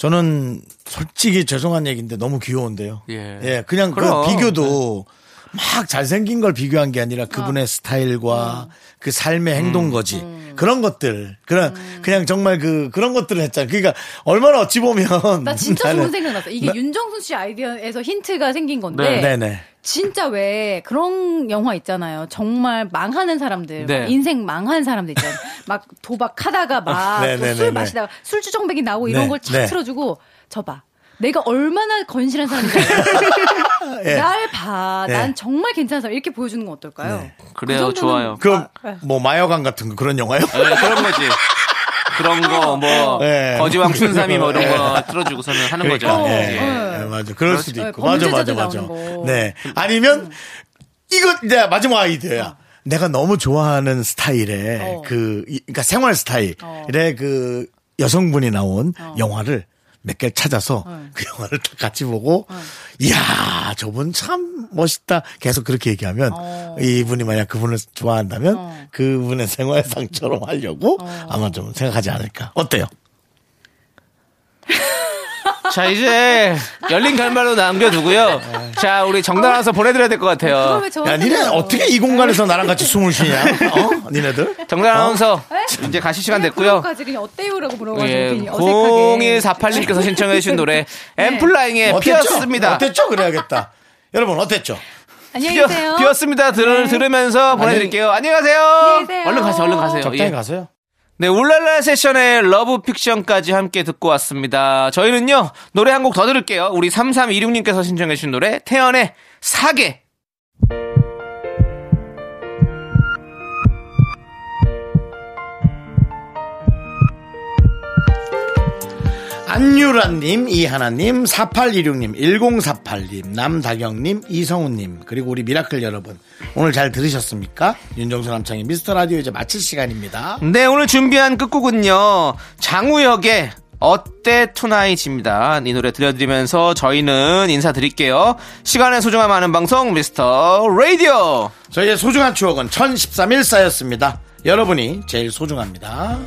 저는 솔직히 죄송한 얘기인데 너무 귀여운데요. 예. 그냥 그럼. 그 비교도 막 잘생긴 걸 비교한 게 아니라 그분의 스타일과 그 삶의 행동 거지. 그런 것들. 그런, 그냥 정말 그, 그런 것들을 했잖아요. 그러니까 얼마나 어찌 보면. *laughs* 나 진짜 나는- 좋은 생각 났어. 이게 나- 윤정순 씨 아이디어에서 힌트가 생긴 건데. 네. 네네. 진짜 왜 그런 영화 있잖아요. 정말 망하는 사람들, 네. 막 인생 망한 사람들 있잖아요. 막 도박하다가 막 네, 또 네, 술 네, 마시다가 술주정백이 나오고 이런 네, 걸착 네. 틀어주고 저봐. 내가 얼마나 건실한 사람인지? *laughs* 예. 날 봐. 네. 난 정말 괜찮은 사람. 이렇게 보여주는 건 어떨까요? 그래요, 그 정도는 좋아요. 그럼 아, 뭐 마여관 같은 거 그런 영화요? 네, 그런 거지. 그런 거, 뭐, 네. 거지왕 춘삼이 뭐 이런 거 틀어주고서는 하는 거죠. 그러니까, 예, 예. 예, 맞아. 그럴 수도 네, 있고. 맞아, 맞아, 맞아. 거. 네. 아니면, 이거, 내 마지막 아이디어야. 내가 너무 좋아하는 스타일의 어. 그, 이- 그러니까 생활 스타일의 어. 그 여성분이 나온 영화를 몇 개를 찾아서 어. 그 영화를 다 같이 보고, 이야, 저분 참 멋있다. 계속 그렇게 얘기하면, 어. 이분이 만약 그분을 좋아한다면, 어. 그분의 생활 상처럼 *laughs* 하려고 어. 아마 좀 생각하지 않을까. 어때요? 자, 이제 열린 결말로 남겨두고요. 자, 우리 정단아서 보내드려야 될 것 같아요. 왜 야, 니네? 어떻게 이 공간에서 나랑 같이 숨을 쉬냐? 어? 니네들? 정다은 아나운서 이제 가실 시간 됐고요. 까지 그냥 어때요라고 물어가지고 예, 괜히 어색하게. 0148님께서 신청해주신 노래 엠플라잉의 피었습니다. 어땠죠? 그래야겠다. 여러분, 어땠죠? 안녕히 계세요. 피었습니다. 들, 네. 들으면서 보내드릴게요. 안녕히 가세요. 안녕히 계세요. 얼른 가세요, 얼른 가세요. 적당히 예. 가세요. 네, 울랄라 세션의 러브 픽션까지 함께 듣고 왔습니다. 저희는요, 노래 한 곡 더 들을게요. 우리 3326님께서 신청해주신 노래, 태연의 사계. 안유라님, 이하나님, 4826님, 1048님, 남다경님, 이성우님, 그리고 우리 미라클 여러분. 오늘 잘 들으셨습니까? 윤정수 남창희의 미스터 라디오 이제 마칠 시간입니다. 네, 오늘 준비한 끝곡은요, 장우혁의 어때 Tonight입니다. 이 노래 들려드리면서 저희는 인사드릴게요. 시간의 소중함 아는 방송, 미스터 라디오. 저희의 소중한 추억은 1013일 쌓였습니다. 여러분이 제일 소중합니다.